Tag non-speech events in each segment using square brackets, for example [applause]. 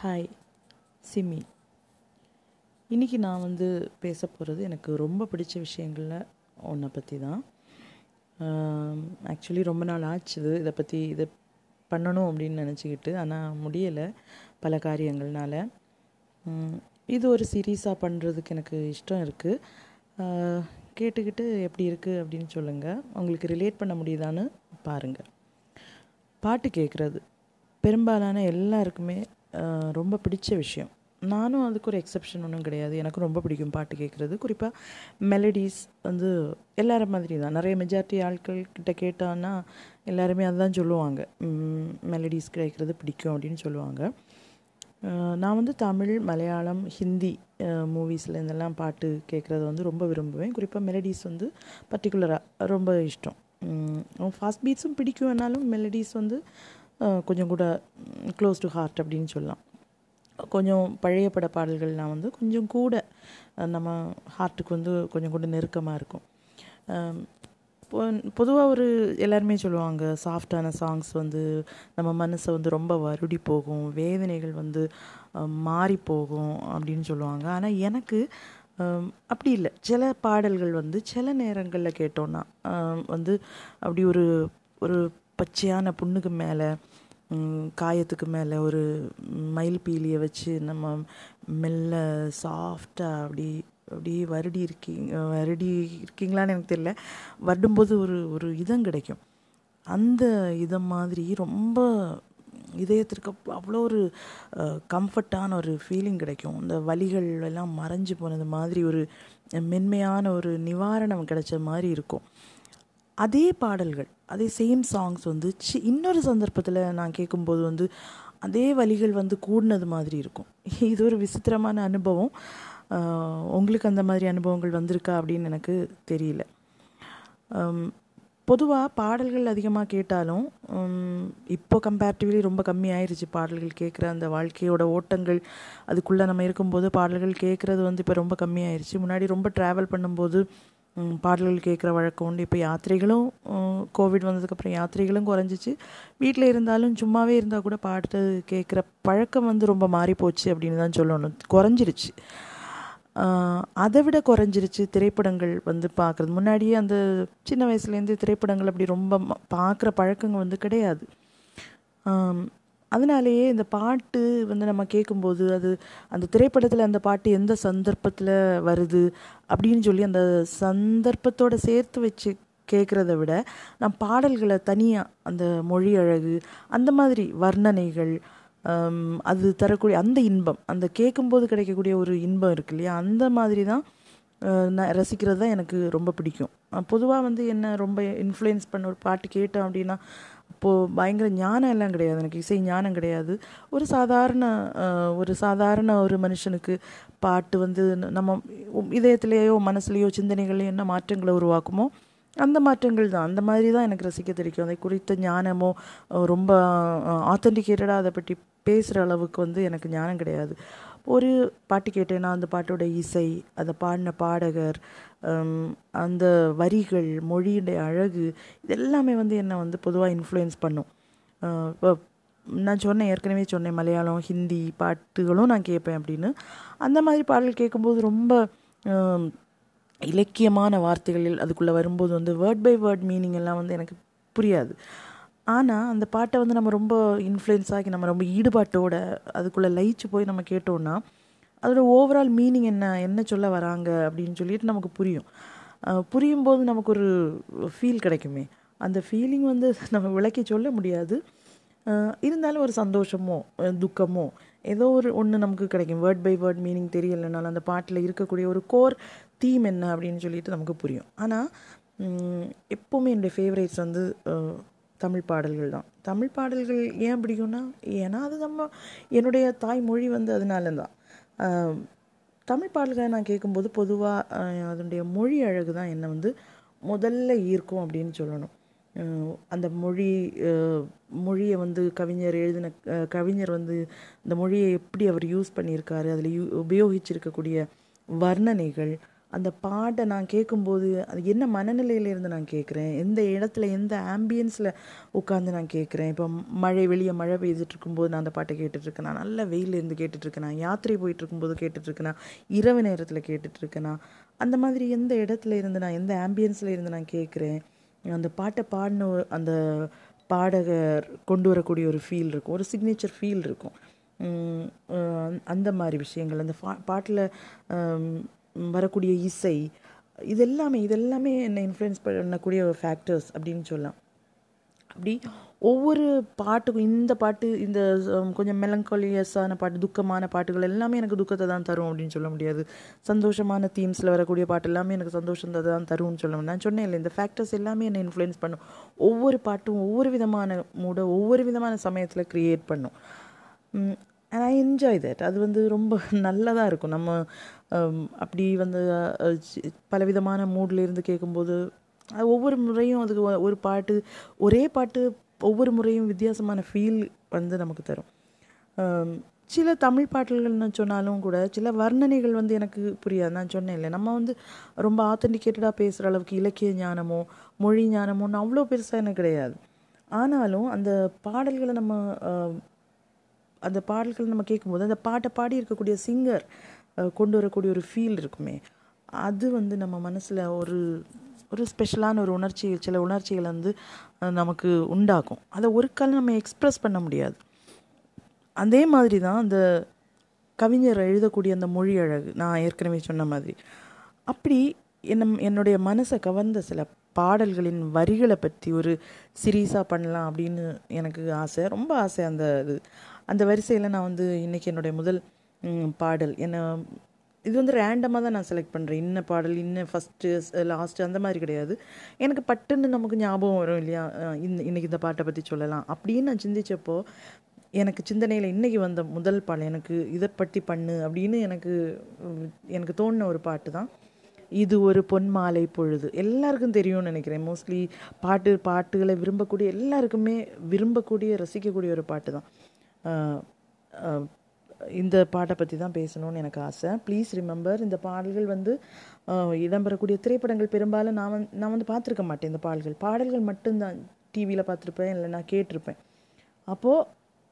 Hi SIMI. இன்றைக்கி நான் வந்து பேச போகிறது எனக்கு ரொம்ப பிடிச்ச விஷயங்களில் ஒன்றை பற்றி தான். ஆக்சுவலி ரொம்ப நாள் ஆச்சு இது இதை பற்றி இதை பண்ணணும் அப்படின்னு நினச்சிக்கிட்டு ஆனால் முடியலை பல காரியங்கள்னால. இது ஒரு சீரீஸாக பண்ணுறதுக்கு எனக்கு இஷ்டம் இருக்குது கேட்டுக்கிட்டு எப்படி இருக்குது அப்படின்னு சொல்லுங்கள் உங்களுக்கு ரிலேட் பண்ண முடியுதான்னு பாருங்கள் பாட்டு கேட்குறது பெரும்பாலான எல்லாருக்குமே ரொம்ப பிடிச்ச விஷயம். நானும் அதுக்கு ஒரு எக்ஸெப்ஷன் ஒன்றும் கிடையாது. எனக்கு ரொம்ப பிடிக்கும் பாட்டு கேட்குறது. குறிப்பாக மெலடிஸ் வந்து எல்லார மாதிரி தான். நிறைய மெஜாரிட்டி ஆட்கள் கிட்ட கேட்டான்னா எல்லாருமே அதுதான் சொல்லுவாங்க. மெலடிஸ் கேட்குறது பிடிக்கும் அப்படின்னு சொல்லுவாங்க. நான் வந்து தமிழ் மலையாளம் ஹிந்தி மூவிஸில் இருந்தெல்லாம் பாட்டு கேட்குறது வந்து ரொம்ப விரும்புவேன். குறிப்பாக மெலடிஸ் வந்து பர்டிகுலராக ரொம்ப இஷ்டம். ஃபாஸ்ட் பீட்ஸும் பிடிக்கும்னாலும் மெலடிஸ் வந்து கொஞ்சம் கூட க்ளோஸ் டு ஹார்ட் அப்படின்னு சொல்லலாம். கொஞ்சம் பழைய பட பாடல்கள்லாம் வந்து கொஞ்சம் கூட நம்ம ஹார்ட்டுக்கு வந்து கொஞ்சம் கூட நெருக்கமாக இருக்கும். பொதுவாக ஒரு எல்லாருமே சொல்லுவாங்க சாஃப்டான சாங்ஸ் வந்து நம்ம மனசை வந்து ரொம்ப வருடி போகும் வேதனைகள் வந்து மாறி போகும் அப்படின்னு சொல்லுவாங்க. ஆனால் எனக்கு அப்படி இல்லை. சில பாடல்கள் வந்து சில நேரங்களில் கேட்டோன்னா வந்து அப்படி ஒரு ஒரு பச்சையான புண்ணுக்கு மேலே காயத்துக்கு மேலே ஒரு மயில் பீலியை வச்சு நம்ம மெல்ல சாஃப்டாக அப்படி அப்படி வருடி இருக்கீங்க வருடி இருக்கீங்களான்னு எனக்கு தெரியல. வருடும்போது ஒரு ஒரு இதம் கிடைக்கும். அந்த இதம் மாதிரி ரொம்ப இதயத்திற்கு அவ்வளோ ஒரு கம்ஃபர்ட்டான ஒரு ஃபீலிங் கிடைக்கும். இந்த வலிகள் எல்லாம் மறைஞ்சு போனது மாதிரி ஒரு மென்மையான ஒரு நிவாரணம் கிடைச்ச மாதிரி இருக்கும். அதே பாடல்கள் அதே சேம் சாங்ஸ் வந்து சி இன்னொரு சந்தர்ப்பத்தில் நான் கேட்கும்போது வந்து அதே வழிகள் வந்து கூடினது மாதிரி இருக்கும். [laughs] இது ஒரு விசித்திரமான அனுபவம். உங்களுக்கு அந்த மாதிரி அனுபவங்கள் வந்திருக்கா அப்படின்னு எனக்கு தெரியல. பொதுவாக பாடல்கள் அதிகமாக கேட்டாலும் இப்போ கம்பேரிட்டிவ்லி ரொம்ப கம்மி பாடல்கள் கேட்குற அந்த வாழ்க்கையோட ஓட்டங்கள். அதுக்குள்ளே நம்ம இருக்கும்போது பாடல்கள் கேட்குறது வந்து இப்போ ரொம்ப கம்மியாயிருச்சு முன்னாடி ரொம்ப ட்ராவல் பண்ணும்போது பாடல்கள் கேட்குற வழக்கம் உண்டு. இப்போ யாத்திரைகளும் கோவிட் வந்ததுக்கப்புறம் யாத்திரைகளும் குறைஞ்சிச்சு. வீட்டில் இருந்தாலும் சும்மாவே இருந்தால் கூட பாட்டு கேட்குற பழக்கம் வந்து ரொம்ப மாறி போச்சு அப்படின்னு தான் சொல்லணும். குறைஞ்சிருச்சு. அதை விட குறைஞ்சிருச்சு திரைப்படங்கள் வந்து பார்க்குறது. முன்னாடியே அந்த சின்ன வயசுலேருந்து திரைப்படங்கள் அப்படி ரொம்ப பார்க்குற பழக்கங்கள் வந்து கிடையாது. அதனாலேயே இந்த பாட்டு வந்து நம்ம கேட்கும்போது அது அந்த திரைப்படத்தில் அந்த பாட்டு எந்த சந்தர்ப்பத்தில் வருது அப்படின்னு சொல்லி அந்த சந்தர்ப்பத்தோடு சேர்த்து வச்சு கேட்குறத விட நான் பாடல்களை தனியாக அந்த மொழி அழகு அந்த மாதிரி வர்ணனைகள் அது தரக்கூடிய அந்த இன்பம் அந்த கேட்கும்போது கிடைக்கக்கூடிய ஒரு இன்பம் இருக்கு இல்லையா? அந்த மாதிரி தான் நான் ரசிக்கிறது தான் எனக்கு ரொம்ப பிடிக்கும். பொதுவாக வந்து என்ன ரொம்ப இன்ஃப்ளூயன்ஸ் பண்ண ஒரு பாட்டு கேட்டோம் அப்படின்னா இப்போது பயங்கர ஞானம் எல்லாம் கிடையாது எனக்கு இசை ஞானம் கிடையாது. ஒரு சாதாரண ஒரு சாதாரண ஒரு மனுஷனுக்கு பாட்டு வந்து நம்ம இதயத்திலேயோ மனசுலேயோ சிந்தனைகளையோ என்ன மாற்றங்களை உருவாக்குமோ அந்த மாற்றங்கள் தான். அந்த மாதிரி தான் எனக்கு ரசிக்க தெரிவிக்கும் அதை குறித்த ஞானமோ ரொம்ப ஆத்தென்டிகேட்டடாக அதை பற்றி பேசுகிற அளவுக்கு வந்து எனக்கு ஞானம் கிடையாது. ஒரு பாட்டு கேட்டேன்னா அந்த பாட்டோட இசை அதை பாடின பாடகர் அந்த வரிகள் மொழியுடைய அழகு இதெல்லாமே வந்து என்னை வந்து பொதுவாக இன்ஃப்ளூயன்ஸ் பண்ணும். இப்போ நான் சொன்னேன் ஏற்கனவே சொன்னேன் மலையாளம் ஹிந்தி பாட்டுகளும் நான் கேட்பேன் அப்படின்னு. அந்த மாதிரி பாடல் கேட்கும்போது ரொம்ப இலக்கியமான வார்த்தைகளில் அதுக்குள்ளே வரும்போது வந்து வேர்ட் பை வேர்ட் மீனிங் எல்லாம் வந்து எனக்கு புரியாது. ஆனால் அந்த பாட்டை வந்து நம்ம ரொம்ப இன்ஃப்ளூயன்ஸ் ஆகி நம்ம ரொம்ப ஈடுபாட்டோட அதுக்குள்ளே லயிச்சு போய் நம்ம கேட்டோன்னா அதோட ஓவரால் மீனிங் என்ன என்ன சொல்ல வராங்க அப்படின்னு சொல்லிட்டு நமக்கு புரியும். புரியும் போது நமக்கு ஒரு ஃபீல் கிடைக்குமே. அந்த ஃபீலிங் வந்து நம்ம விளக்கி சொல்ல முடியாது. இருந்தாலும் ஒரு சந்தோஷமோ துக்கமோ ஏதோ ஒரு ஒன்று நமக்கு கிடைக்கும். வேர்ட் பை வேர்ட் மீனிங் தெரியலைனாலும் அந்த பாட்டில் இருக்கக்கூடிய ஒரு கோர் தீம் என்ன அப்படின்னு சொல்லிட்டு நமக்கு புரியும். ஆனால் எப்போவுமே என்னுடைய ஃபேவரேட்ஸ் வந்து தமிழ் பாடல்கள் தான். தமிழ் பாடல்கள் ஏன் பிடிக்கும்னா ஏன்னா அது நம்ம என்னுடைய தாய்மொழி வந்து அதனால தான் தமிழ் பாடல்களை நான் கேட்கும்போது பொதுவாக அதனுடைய மொழி அழகு தான் என்னை வந்து முதல்ல ஈர்க்கும் அப்படின்னு சொல்லணும். அந்த மொழி மொழியை வந்து கவிஞர் எழுதின கவிஞர் வந்து இந்த மொழியை எப்படி அவர் யூஸ் பண்ணியிருக்காரு அதில் யூ உபயோகிச்சிருக்கக்கூடிய வர்ணனைகள் அந்த பாட்டை நான் கேட்கும்போது அது என்ன மனநிலையிலேருந்து நான் கேட்குறேன்? எந்த இடத்துல எந்த ஆம்பியன்ஸில் உட்காந்து நான் கேட்குறேன்? இப்போ மழை வெளியே மழை பெய்துட்டு இருக்கும்போது நான் அந்த பாட்டை கேட்டுட்ருக்கேனா. நல்ல வெயில் இருந்து கேட்டுட்ருக்கேனா யாத்திரை போயிட்டு இருக்கும்போது இரவு நேரத்தில் கேட்டுட்ருக்கேன். அந்த மாதிரி எந்த இடத்துல இருந்து நான் எந்த ஆம்பியன்ஸில் இருந்து நான் கேட்குறேன்? அந்த பாட்டை பாடின அந்த பாடகர் கொண்டு வரக்கூடிய ஒரு ஃபீல் இருக்கும். ஒரு சிக்னேச்சர் ஃபீல் இருக்கும். அந்த மாதிரி விஷயங்கள். அந்த ஃபா பாட்டில் வரக்கூடிய இசை இதெல்லாமே இதெல்லாமே என்னை இன்ஃப்ளூயன்ஸ் பண்ணக்கூடிய ஃபேக்டர்ஸ் அப்படின்னு சொல்லலாம். அப்படி ஒவ்வொரு பாட்டுக்கும் இந்த பாட்டு இந்த கொஞ்சம் மெலங்காலியஸான பாட்டு துக்கமான பாட்டுகள் எல்லாமே எனக்கு துக்கத்தை தான் தரும் அப்படின்னு சொல்ல முடியாது. சந்தோஷமான தீம்ஸில் வரக்கூடிய பாட்டு எல்லாமே எனக்கு சந்தோஷத்தை தான் தரும்னு சொல்ல நான் சொன்னேன் இல்லை இந்த ஃபேக்டர்ஸ் எல்லாமே என்னை இன்ஃப்ளூயன்ஸ் பண்ணும். ஒவ்வொரு பாட்டும் ஒவ்வொரு விதமான மூட ஒவ்வொரு விதமான சமயத்தில் க்ரியேட் பண்ணும். அண்ட் ஐ என்ஜாய் தட் அது வந்து ரொம்ப நல்லதாக இருக்கும். நம்ம um, அப்படி வந்து பலவிதமான மூடில் இருந்து கேட்கும்போது அது ஒவ்வொரு முறையும் அதுக்கு ஒரு பாட்டு ஒரே பாட்டு ஒவ்வொரு முறையும் வித்தியாசமான ஃபீல் வந்து நமக்கு தரும். Um, சில தமிழ் பாடல்கள்னு சொன்னாலும் கூட சில வர்ணனைகள் வந்து எனக்கு புரியாது. நான் சொன்னேன் இல்லை நம்ம வந்து ரொம்ப ஆத்தென்டிகேட்டடாக பேசுகிற அளவுக்கு இலக்கிய ஞானமோ மொழி ஞானமோன்னு அவ்வளோ பெருசாக எனக்கு கிடையாது. ஆனாலும் அந்த பாடல்களை நம்ம அந்த பாடல்கள் நம்ம கேட்கும்போது அந்த பாட்டை பாடி இருக்கக்கூடிய சிங்கர் கொண்டு வரக்கூடிய ஒரு ஃபீல் இருக்குமே. அது வந்து நம்ம மனசில் ஒரு ஒரு ஸ்பெஷலான ஒரு உணர்ச்சி சில உணர்ச்சிகளை வந்து நமக்கு உண்டாக்கும் அதை ஒரு காலம் நம்ம எக்ஸ்ப்ரெஸ் பண்ண முடியாது. அதே மாதிரி தான் அந்த கவிஞர் எழுதக்கூடிய அந்த மொழி அழகு நான் ஏற்கனவே சொன்ன மாதிரி. அப்படி என்ன என்னுடைய மனசை கவர்ந்த சில பாடல்களின் வரிகளை பற்றி ஒரு சீரீஸாக பண்ணலாம் அப்படின்னு எனக்கு ஆசை. ரொம்ப ஆசை அந்த இது. அந்த வரிசையில் நான் வந்து இன்றைக்கி என்னுடைய முதல் பாடல். என்ன இது வந்து ரேண்டமாக தான் நான் செலக்ட் பண்ணுறேன் இன்ன பாடல் இன்ன ஃபஸ்ட்டு லாஸ்ட்டு அந்த மாதிரி கிடையாது. எனக்கு பட்டுன்னு நமக்கு ஞாபகம் வரும் இல்லையா? இந்த இன்னைக்கு இந்த பாட்டை பற்றி சொல்லலாம். அப்படின்னு நான் சிந்திச்சப்போ எனக்கு சிந்தனையில் இன்றைக்கி வந்த முதல் பாடல் எனக்கு இதை பற்றி பண்ணு அப்படின்னு எனக்கு எனக்கு தோணின ஒரு பாட்டு தான். இது ஒரு பொன் மாலை பொழுது. எல்லாருக்கும் தெரியும்னு நினைக்கிறேன். மோஸ்ட்லி பாட்டு பாட்டுகளை விரும்பக்கூடிய எல்லாருக்குமே விரும்பக்கூடிய ரசிக்கக்கூடிய ஒரு பாட்டு தான். இந்த பாட்டை பற்றி தான் பேசணும்னு எனக்கு ஆசை. ப்ளீஸ் ரிமெம்பர் இந்த பாடல்கள் வந்து இடம்பெறக்கூடிய திரைப்படங்கள் பெரும்பாலும் நான் வந்து நான் வந்து பார்த்துருக்க மாட்டேன் இந்த பாடல்கள். பாடல்கள் மட்டும்தான் டிவியில் பார்த்துருப்பேன் இல்லை நான் கேட்டிருப்பேன். அப்போது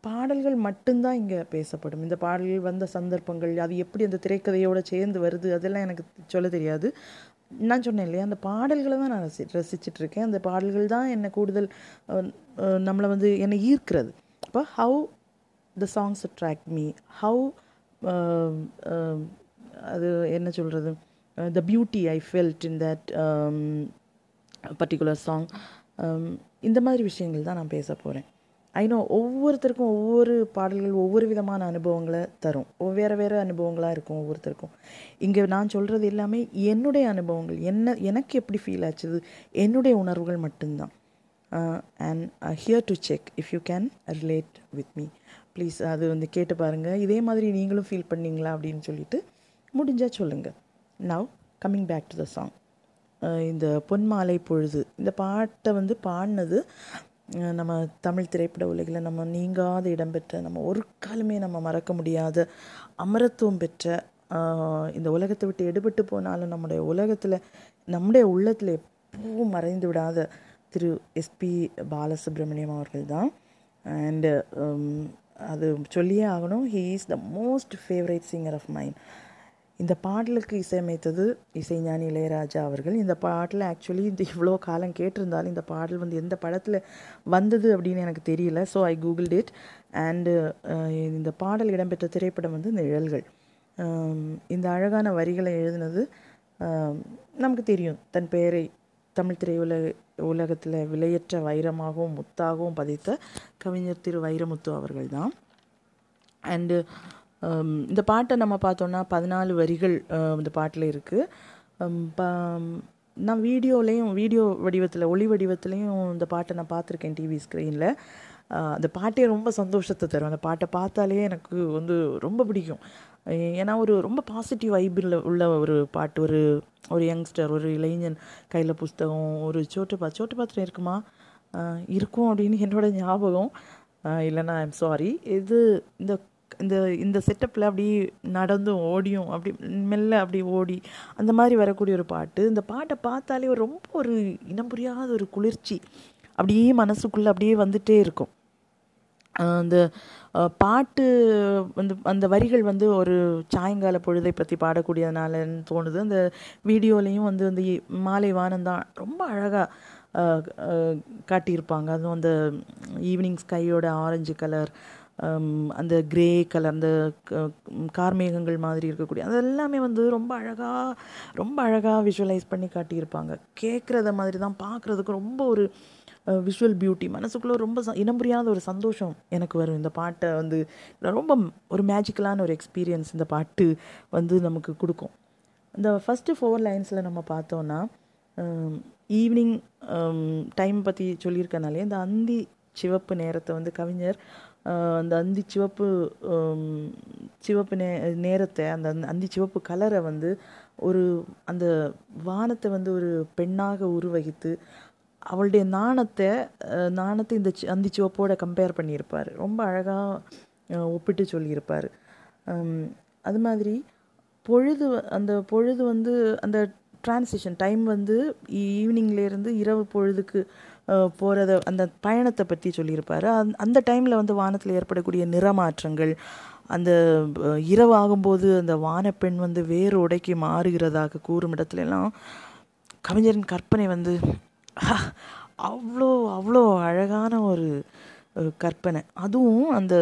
பாடல்கள் மட்டும்தான் இங்கே பேசப்படும். இந்த பாடல்கள் வந்த சந்தர்ப்பங்கள் அது எப்படி அந்த திரைக்கதையோடு சேர்ந்து வருது அதெல்லாம் எனக்கு சொல்ல தெரியாது. நான் சொன்னேன் இல்லையா அந்த பாடல்களை தான் நான் ரசி ரசிச்சிட்டு இருக்கேன் அந்த பாடல்கள் தான் என்னை கூடுதல் நம்மளை வந்து என்னை ஈர்க்கிறது. அப்போ how the songs attract me how அது என்ன சொல்கிறது the beauty I felt in that particular song இந்த மாதிரி விஷயங்கள் தான் நான் பேச போகிறேன் ஐநோ ஒவ்வொருத்தருக்கும் ஒவ்வொரு பாடல்கள் ஒவ்வொரு விதமான அனுபவங்களை தரும். வேறு வேறு அனுபவங்களாக இருக்கும் ஒவ்வொருத்தருக்கும். இங்கே நான் சொல்கிறது எல்லாமே என்னுடைய அனுபவங்கள். என்ன எனக்கு எப்படி ஃபீல் ஆச்சுது? என்னுடைய உணர்வுகள் மட்டும்தான். And here to check if you can relate with me please அது வந்து கேட்டு பாருங்கள் இதே மாதிரி நீங்களும் ஃபீல் பண்ணீங்களா அப்படின்னு சொல்லிட்டு முடிஞ்சால் சொல்லுங்கள் now coming back to the song இந்த பொன்மாலை பொழுது இந்த பாட்டை வந்து பாடினது நம்ம தமிழ் திரைப்பட உலகில் நம்ம நீங்காத இடம் பெற்ற நம்ம ஒரு காலமே நம்ம மறக்க முடியாத அமரத்துவம் பெற்ற இந்த உலகத்தை விட்டு எடுபட்டு போனாலும் நம்முடைய உலகத்தில் நம்முடைய உள்ளத்தில் எப்பவும் மறைந்து விடாத திரு எஸ்பி பாலசுப்ரமணியம் அவர்கள் தான். அண்டு அது சொல்லியே ஆகணும். He is the most favourite singer of mine இந்த பாடலுக்கு இசையமைத்தது இசைஞானி இளையராஜா அவர்கள். இந்த பாட்டில் ஆக்சுவலி இந்த இவ்வளோ காலம் கேட்டிருந்தாலும் இந்த பாடல் வந்து எந்த படத்தில் வந்தது அப்படின்னு எனக்கு தெரியல. So I google it and இந்த பாடல் இடம்பெற்ற திரைப்படம் வந்து நிழல்கள் um, இந்த அழகான வரிகளை எழுதினது um, நமக்கு தெரியும். தன் பெயரை தமிழ் திரையுலக உலகத்தில் விலையற்ற வைரமாகவும் முத்தாகவும் பதித்த கவிஞர் திரு வைரமுத்து அவர்கள் தான் அண்டு um, இந்த பாட்டை நம்ம பார்த்தோன்னா பதினாலு வரிகள் um, இந்த பாட்டில் இருக்குது um, நான் வீடியோலையும் வீடியோ வடிவத்தில் ஒளி வடிவத்துலேயும் இந்த பாட்டை நான் பார்த்துருக்கேன் டிவி ஸ்க்ரீனில் அந்த பாட்டே ரொம்ப சந்தோஷத்தை தரும். அந்த பாட்டை பார்த்தாலே எனக்கு வந்து ரொம்ப பிடிக்கும். ஏன்னா ஒரு ரொம்ப பாசிட்டிவ் வைபில் உள்ள ஒரு பாட்டு ஒரு ஒரு யங்ஸ்டர் ஒரு இளைஞன் கையில் புஸ்தகம் ஒரு சோட்டு பா சோட்டு பாத்திரம் இருக்குமா? இருக்கும் அப்படின்னு என்னோட ஞாபகம். இல்லைனா இல்லைன்னா ஐம் சாரி இது இந்த இந்த இந்த செட்டப்பில் அப்படி நடந்தும் ஓடியும் அப்படி மெல்ல அப்படி ஓடி அந்த மாதிரி வரக்கூடிய ஒரு பாட்டு. இந்த பாட்டை பார்த்தாலே ஒரு ரொம்ப ஒரு இனம் புரியாத ஒரு குளிர்ச்சி. அப்படியே மனசுக்குள்ளே அப்படியே வந்துகிட்டே இருக்கும். அந்த பாட்டு வந்து அந்த வரிகள் வந்து ஒரு சாயங்கால பொழுதை பற்றி பாடக்கூடியதுனாலன்னு தோணுது. அந்த வீடியோலையும் வந்து அந்த மாலை வானந்தான் ரொம்ப அழகாக காட்டியிருப்பாங்க. அதுவும் அந்த ஈவினிங் ஸ்கையோட ஆரஞ்சு கலர் அந்த கிரே கலர் அந்த க- கார்மேகங்கள் மாதிரி இருக்கக்கூடிய அது எல்லாமே வந்து ரொம்ப அழகாக ரொம்ப அழகாக விஷுவலைஸ் பண்ணி காட்டியிருப்பாங்க. கேட்குறத மாதிரி தான் பார்க்குறதுக்கு ரொம்ப ஒரு விஷுவல் பியூட்டி மனசுக்குள்ளே ரொம்ப ச- இனம் புரியாத ஒரு சந்தோஷம் எனக்கு வரும். இந்த பாட்டை வந்து ரொம்ப ஒரு மேஜிக்கலான ஒரு எக்ஸ்பீரியன்ஸ் இந்த பாட்டு வந்து நமக்கு கொடுக்கும். இந்த ஃபஸ்ட்டு ஃபோர் லைன்ஸில் நம்ம பார்த்தோன்னா ஈவினிங் டைம் பற்றி சொல்லியிருக்கனாலே இந்த அந்தி சிவப்பு நேரத்தை வந்து கவிஞர் அந்த அந்தி சிவப்பு சிவப்பு நே நேரத்தை அந்த அந்த அந்தி சிவப்பு கலரை வந்து ஒரு அந்த வானத்தை வந்து ஒரு பெண்ணாக உருவகித்து அவளுடைய நாணத்தை நாணத்தை இந்த அந்தி சிவப்போட கம்பேர் பண்ணியிருப்பார். ரொம்ப அழகாக ஒப்பிட்டு சொல்லியிருப்பார். அது மாதிரி பொழுது அந்த பொழுது வந்து அந்த டிரான்சிஷன் டைம் வந்து ஈவினிங்லேருந்து இரவு பொழுதுக்கு போகிறத அந்த பயணத்தை பற்றி சொல்லியிருப்பார். அந் அந்த டைமில் வந்து வானத்தில் ஏற்படக்கூடிய நிறமாற்றங்கள் அந்த இரவு ஆகும்போது அந்த வானப்பெண் வந்து வேறு உடைக்கு மாறுகிறதாக கூறும் இடத்துலலாம் கவிஞரின் கற்பனை வந்து அவ்வளோ அவ்வளோ அழகான ஒரு கற்பனை. அதுவும் அந்த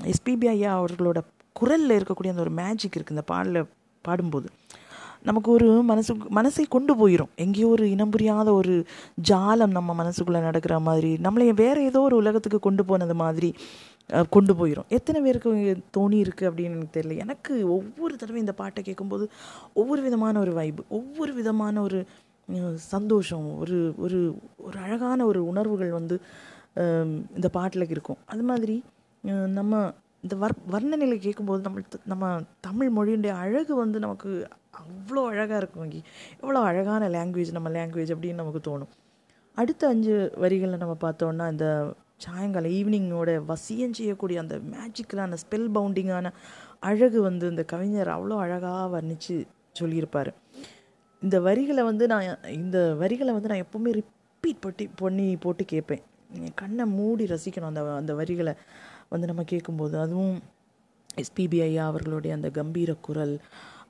எஸ்பிபி ஐயா அவர்களோட குரலில் இருக்கக்கூடிய அந்த ஒரு மேஜிக் இருக்குது இந்த பாடலில் பாடும்போது. நமக்கு ஒரு மனசு மனசை கொண்டு போயிடும் எங்கேயோ ஒரு இனம் புரியாத ஒரு ஜாலம் நம்ம மனசுக்குள்ளே நடக்கிற மாதிரி நம்மளை வேற ஏதோ ஒரு உலகத்துக்கு கொண்டு போனது மாதிரி கொண்டு போயிடும் எத்தனை பேருக்கு தோணி இருக்குது அப்படின்னு எனக்கு தெரியல. எனக்கு ஒவ்வொரு தடவை இந்த பாட்டை கேட்கும்போது ஒவ்வொரு விதமான ஒரு வைப்பு ஒவ்வொரு விதமான ஒரு சந்தோஷம் ஒரு ஒரு ஒரு அழகான ஒரு உணர்வுகள் வந்து இந்த பாட்டில் இருக்கும். அது மாதிரி நம்ம இந்த வர் வர்ணனைகளை கேட்கும்போது நம்ம நம்ம தமிழ் மொழியுடைய அழகு வந்து நமக்கு அவ்வளோ அழகாக இருக்கும். இங்கே எவ்வளோ அழகான லாங்குவேஜ் நம்ம லாங்குவேஜ் அப்படின்னு நமக்கு தோணும். அடுத்த அஞ்சு வரிகளில் நம்ம பார்த்தோன்னா இந்த சாயங்காலம் ஈவினிங்கோட வசியம் செய்யக்கூடிய அந்த மேஜிக்கலான ஸ்பெல் பவுண்டிங்கான அழகு வந்து இந்த கவிஞர் அவ்வளோ அழகாக வர்ணித்து சொல்லியிருப்பார். இந்த வரிகளை வந்து நான் இந்த வரிகளை வந்து நான் எப்போவுமே ரிப்பீட் பட்டி பண்ணி போட்டு கேட்பேன். என் கண்ணை மூடி ரசிக்கணும் அந்த அந்த வரிகளை வந்து நம்ம கேட்கும்போது. அதுவும் எஸ்பிபி ஐயா அவர்களுடைய அந்த கம்பீர குரல்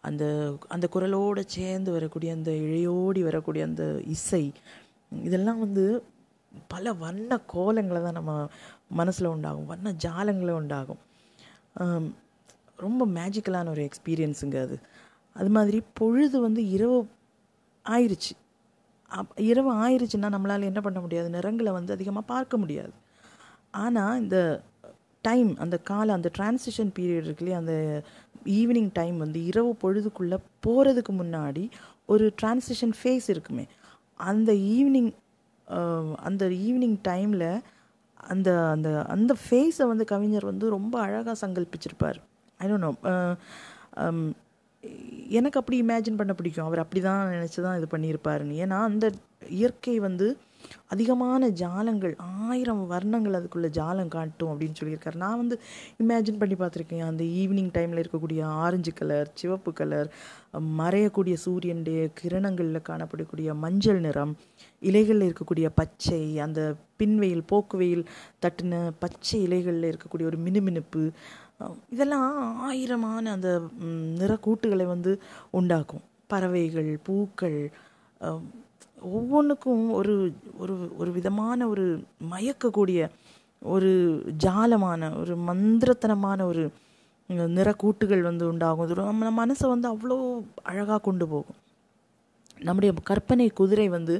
அந்த அந்த குரலோடு சேர்ந்து வரக்கூடிய அந்த இழையோடி வரக்கூடிய அந்த இசை இதெல்லாம் வந்து பல வண்ண கோலங்களை தான் நம்ம மனசில் உண்டாகும் வண்ண ஜாலங்களை உண்டாகும். ரொம்ப மேஜிக்கலான ஒரு எக்ஸ்பீரியன்ஸுங்க அது. அது மாதிரி பொழுது வந்து இரவு ஆயிடுச்சு அப் இரவு ஆயிடுச்சுன்னா நம்மளால் என்ன பண்ண முடியாது? நிறங்களை வந்து அதிகமாக பார்க்க முடியாது. ஆனால் இந்த டைம் அந்த காலை அந்த டிரான்சிஷன் பீரியட் இருக்குல்லையே அந்த ஈவினிங் டைம் வந்து இரவு பொழுதுக்குள்ளே போகிறதுக்கு முன்னாடி ஒரு டிரான்சிஷன் ஃபேஸ் இருக்குமே. அந்த ஈவினிங் அந்த ஈவினிங் டைமில் அந்த அந்த அந்த ஃபேஸை வந்து கவிஞர் வந்து ரொம்ப அழகாக சங்கல்பிச்சிருப்பார். ஐ டோன்ட் நோ எனக்கு அப்படி இமேஜின் பண்ண பிடிக்கும். அவர் அப்படி தான் நினச்சி தான் இது பண்ணியிருப்பாருன்னு. ஏன்னா அந்த இயற்கை வந்து அதிகமான ஜாலங்கள் ஆயிரம் வர்ணங்கள் அதுக்குள்ளே ஜாலம் காட்டும் அப்படின்னு சொல்லியிருக்காரு. நான் வந்து இமேஜின் பண்ணி பார்த்துருக்கேன். அந்த ஈவினிங் டைமில் இருக்கக்கூடிய ஆரஞ்சு கலர் சிவப்பு கலர் மறையக்கூடிய சூரியனுடைய கிரணங்களில் காணப்படக்கூடிய மஞ்சள் நிறம் இலைகளில் இருக்கக்கூடிய பச்சை அந்த பின்வெயில் போக்குவெயில் தட்டின பச்சை இலைகளில் இருக்கக்கூடிய ஒரு மினுமினுப்பு இதெல்லாம் ஆயிரமான அந்த நிறக்கூட்டுகளை வந்து உண்டாக்கும். பறவைகள் பூக்கள் ஒவ்வொன்றுக்கும் ஒரு ஒரு ஒரு விதமான ஒரு மயக்கக்கூடிய ஒரு ஜாலமான ஒரு மந்திரத்தனமான ஒரு நிறக்கூட்டுகள் வந்து உண்டாகும். இது நம்ம மனசை வந்து அவ்வளோ அழகாக கொண்டு போகும். நம்முடைய கற்பனை குதிரை வந்து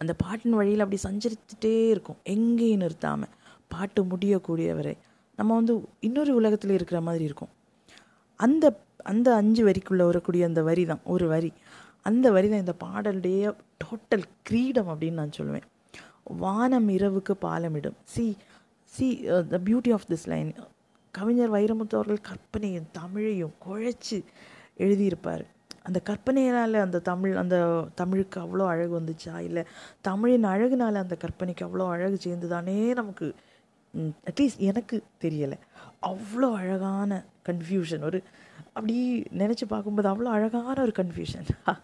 அந்த பாட்டின் வழியில் அப்படி சஞ்சரித்துட்டே இருக்கும். எங்கேயும் நிறுத்தாமல் பாட்டு முடியக்கூடிய வரை நம்ம வந்து இன்னொரு உலகத்தில் இருக்கிற மாதிரி இருக்கும். அந்த அந்த அஞ்சு வரிக்குள்ளே வரக்கூடிய அந்த வரி தான் ஒரு வரி. அந்த வரி தான் இந்த பாடலுடைய டோட்டல் கிரீடம் அப்படின்னு நான் சொல்லுவேன். வானம் இரவுக்கு பாலமிடும். See see the beauty of this line கவிஞர் வைரமுத்து அவர்கள் கற்பனையும் தமிழையும் குழைச்சி எழுதியிருப்பார். அந்த கற்பனையினால் அந்த தமிழ் அந்த தமிழுக்கு அவ்வளோ அழகு வந்துச்சா? இல்லை தமிழின் அழகுனால அந்த கற்பனைக்கு அவ்வளோ அழகு சேர்ந்துதானே நமக்கு அட்லீஸ்ட் எனக்கு தெரியலை. அவ்வளோ அழகான கன்ஃபியூஷன் ஒரு அப்படி நினச்சி பார்க்கும்போது அவ்வளோ அழகான ஒரு கன்ஃபியூஷன் [laughs]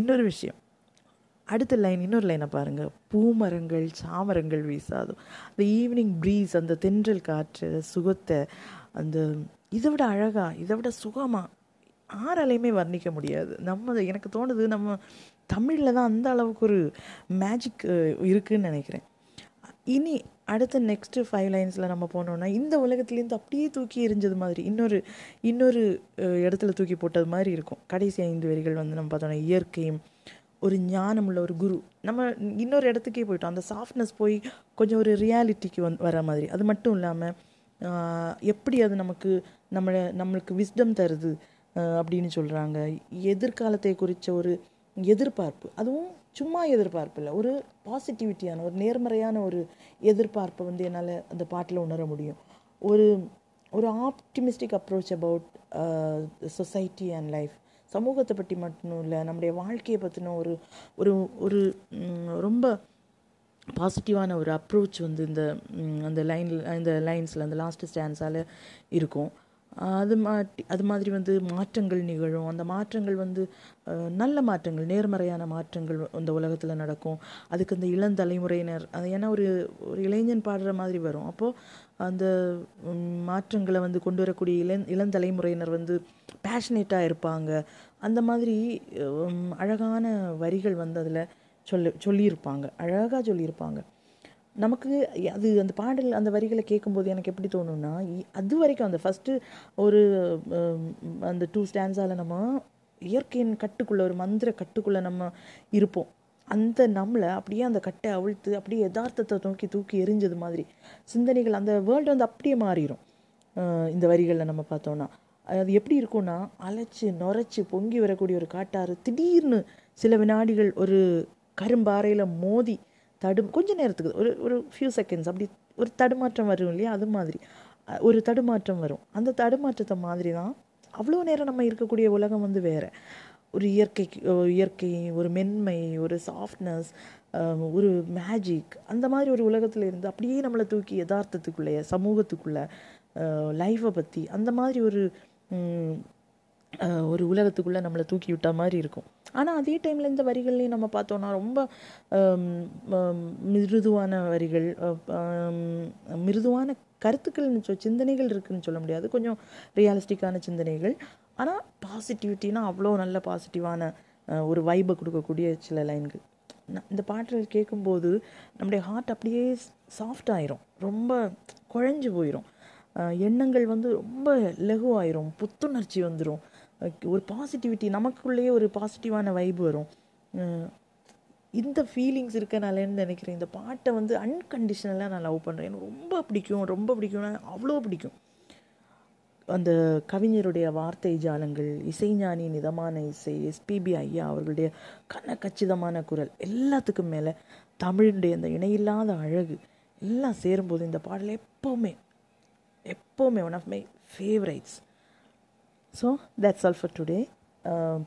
இன்னொரு விஷயம். அடுத்த லைன் இன்னொரு லைனை பாருங்கள் பூமரங்கள் சாமரங்கள் வீசாதோ. அந்த ஈவினிங் ப்ரீஸ் அந்த தென்றல் காற்று சுகத்தை அந்த இதை விட அழகா இதை விட சுகமாக ஆறாலையுமே வர்ணிக்க முடியாது. நம்ம எனக்கு தோணுது நம்ம தமிழில் தான் அந்த அளவுக்கு ஒரு மேஜிக் இருக்குதுன்னு நினைக்கிறேன். இனி அடுத்த நெக்ஸ்ட்டு ஃபைவ் லைன்ஸில் நம்ம போனோம்னா இந்த உலகத்துலேருந்து அப்படியே தூக்கி எரிஞ்சது மாதிரி இன்னொரு இன்னொரு இடத்துல தூக்கி போட்டது மாதிரி இருக்கும். கடைசி ஐந்து வரிகள் வந்து நம்ம பார்த்தோம்னா இயற்கையும் ஒரு ஞானம் உள்ள ஒரு குரு. நம்ம இன்னொரு இடத்துக்கே போயிட்டோம். அந்த சாஃப்ட்னஸ் போய் கொஞ்சம் ஒரு ரியாலிட்டிக்கு வந் வர மாதிரி. அது மட்டும் இல்லாமல் எப்படி அது நமக்கு நம்மளை நம்மளுக்கு விஸ்டம் தருது அப்படின்னு சொல்கிறாங்க எதிர்காலத்தை குறித்த ஒரு எதிர்பார்ப்பு. அதுவும் சும்மா எதிர்பார்ப்பு இல்லை ஒரு பாசிட்டிவிட்டியான ஒரு நேர்மறையான ஒரு எதிர்பார்ப்பை வந்து என்னால் அந்த பாட்டில் உணர முடியும். ஒரு ஒரு optimistic approach about society and life சமூகத்தை பற்றி மட்டும் இல்லை நம்முடைய வாழ்க்கையை பற்றின ஒரு ஒரு ஒரு ரொம்ப பாசிட்டிவான ஒரு அப்ரோச் வந்து இந்த அந்த லைனில் இந்த லைன்ஸில் அந்த லாஸ்ட் ஸ்டான்ஸால் இருக்கும். அது மாட்டி அது மாதிரி வந்து மாற்றங்கள் நிகழும். அந்த மாற்றங்கள் வந்து நல்ல மாற்றங்கள் நேர்மறையான மாற்றங்கள் இந்த உலகத்தில் நடக்கும். அதுக்கு இந்த இளந்தலைமுறையினர் அது ஏன்னா ஒரு ஒரு இளைஞன் பாடுற மாதிரி வரும். அப்போது அந்த மாற்றங்களை வந்து கொண்டு வரக்கூடிய இளம் இளந்தலைமுறையினர் வந்து பேஷனேட்டாக இருப்பாங்க. அந்த மாதிரி அழகான வரிகள் வந்து அதில் சொல்லி சொல்லியிருப்பாங்க. அழகாக சொல்லியிருப்பாங்க. நமக்கு அது அந்த பாடல் அந்த வரிகளை கேட்கும்போது எனக்கு எப்படி தோணுன்னா அது வரைக்கும் அந்த ஃபஸ்ட்டு ஒரு அந்த டூ ஸ்டாண்ட்ஸால் நம்ம இயற்கையின் கட்டுக்குள்ளே ஒரு மந்திர கட்டுக்குள்ளே நம்ம இருப்போம். அந்த நம்மளை அப்படியே அந்த கட்டை அவிழ்த்து அப்படியே யதார்த்தத்தை நோக்கி தூக்கி எரிஞ்சது மாதிரி. சிந்தனைகள் அந்த வேர்ல்டு வந்து அப்படியே மாறிடும் இந்த வரிகளில் நம்ம பார்த்தோன்னா அது எப்படி இருக்கும்னா அலைச்சி நுரைச்சி பொங்கி வரக்கூடிய ஒரு காட்டாறு திடீர்னு சில வினாடிகள் ஒரு கரும்பாறையில் மோதி தடு கொஞ்ச நேரத்துக்கு ஒரு ஒரு ஃபியூ செகண்ட்ஸ் அப்படி ஒரு தடுமாற்றம் வரும் இல்லையா? அது மாதிரி. ஒரு தடுமாற்றம் வரும். அந்த தடுமாற்றத்தை மாதிரி தான் அவ்வளோ நேரம் நம்ம இருக்கக்கூடிய உலகம் வந்து வேறு. ஒரு இயற்கைக்கு இயற்கை ஒரு மென்மை ஒரு சாஃப்ட்னஸ் ஒரு மேஜிக் அந்த மாதிரி ஒரு உலகத்தில் இருந்து அப்படியே நம்மளை தூக்கி யதார்த்தத்துக்குள்ளே சமூகத்துக்குள்ளே லைஃப்பை பற்றி அந்த மாதிரி ஒரு ஒரு உலகத்துக்குள்ளே நம்மளை தூக்கி விட்ட மாதிரி இருக்கும். ஆனால் அதே டைமில் இந்த வரிகள்லையும் நம்ம பார்த்தோன்னா ரொம்ப மிருதுவான வரிகள் மிருதுவான கருத்துக்கள்னு சொல் சிந்தனைகள் இருக்குதுன்னு சொல்ல முடியாது. கொஞ்சம் ரியலிஸ்டிக்கான சிந்தனைகள். ஆனால் பாசிட்டிவிட்டினா அவ்வளோ நல்ல பாசிட்டிவான ஒரு வைபை கொடுக்கக்கூடிய சில லைன்கள். இந்த பாட்டில் கேட்கும்போது நம்முடைய ஹார்ட் அப்படியே சாஃப்ட் ஆயிரும். ரொம்ப குழஞ்சு போயிடும் எண்ணங்கள் வந்து ரொம்ப லெகுவாயிரும். புத்துணர்ச்சி வந்துடும் ஒரு பாசிட்டிவிட்டி நமக்குள்ளேயே ஒரு பாசிட்டிவான வைப் வரும். இந்த ஃபீலிங்ஸ் இருக்கனாலேன்னு நினைக்கிறேன் இந்த பாட்டை வந்து அன்கண்டிஷனலாக நான் லவ் பண்ணுறேன் எனக்கு ரொம்ப பிடிக்கும் ரொம்ப பிடிக்கும்னா அவ்வளோ பிடிக்கும். அந்த கவிஞருடைய வார்த்தை ஜாலங்கள் இசைஞானி நிதமான இசை எஸ்பிபி ஐயா அவர்களுடைய கன கச்சிதமான குரல் எல்லாத்துக்கும் மேலே தமிழுடைய அந்த இணையில்லாத அழகு எல்லாம் சேரும்போது இந்த பாடல் எப்போவுமே எப்போவுமே one of my favourites so that's all for today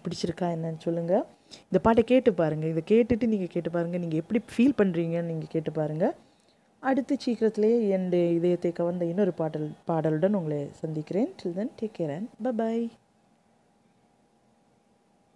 பிடிச்சிருக்கா என்னன்னு சொல்லுங்கள் இந்த பாட்டை கேட்டு பாருங்கள் இதை கேட்டுட்டு நீங்கள் கேட்டு பாருங்கள் நீங்கள் எப்படி ஃபீல் பண்ணுறீங்கன்னு நீங்கள் கேட்டு பாருங்கள் அடுத்து சீக்கிரத்திலே என் இதயத்தை கவர்ந்த இன்னொரு பாடல் பாடலுடன் உங்களை சந்திக்கிறேன். Till then take care and bye bye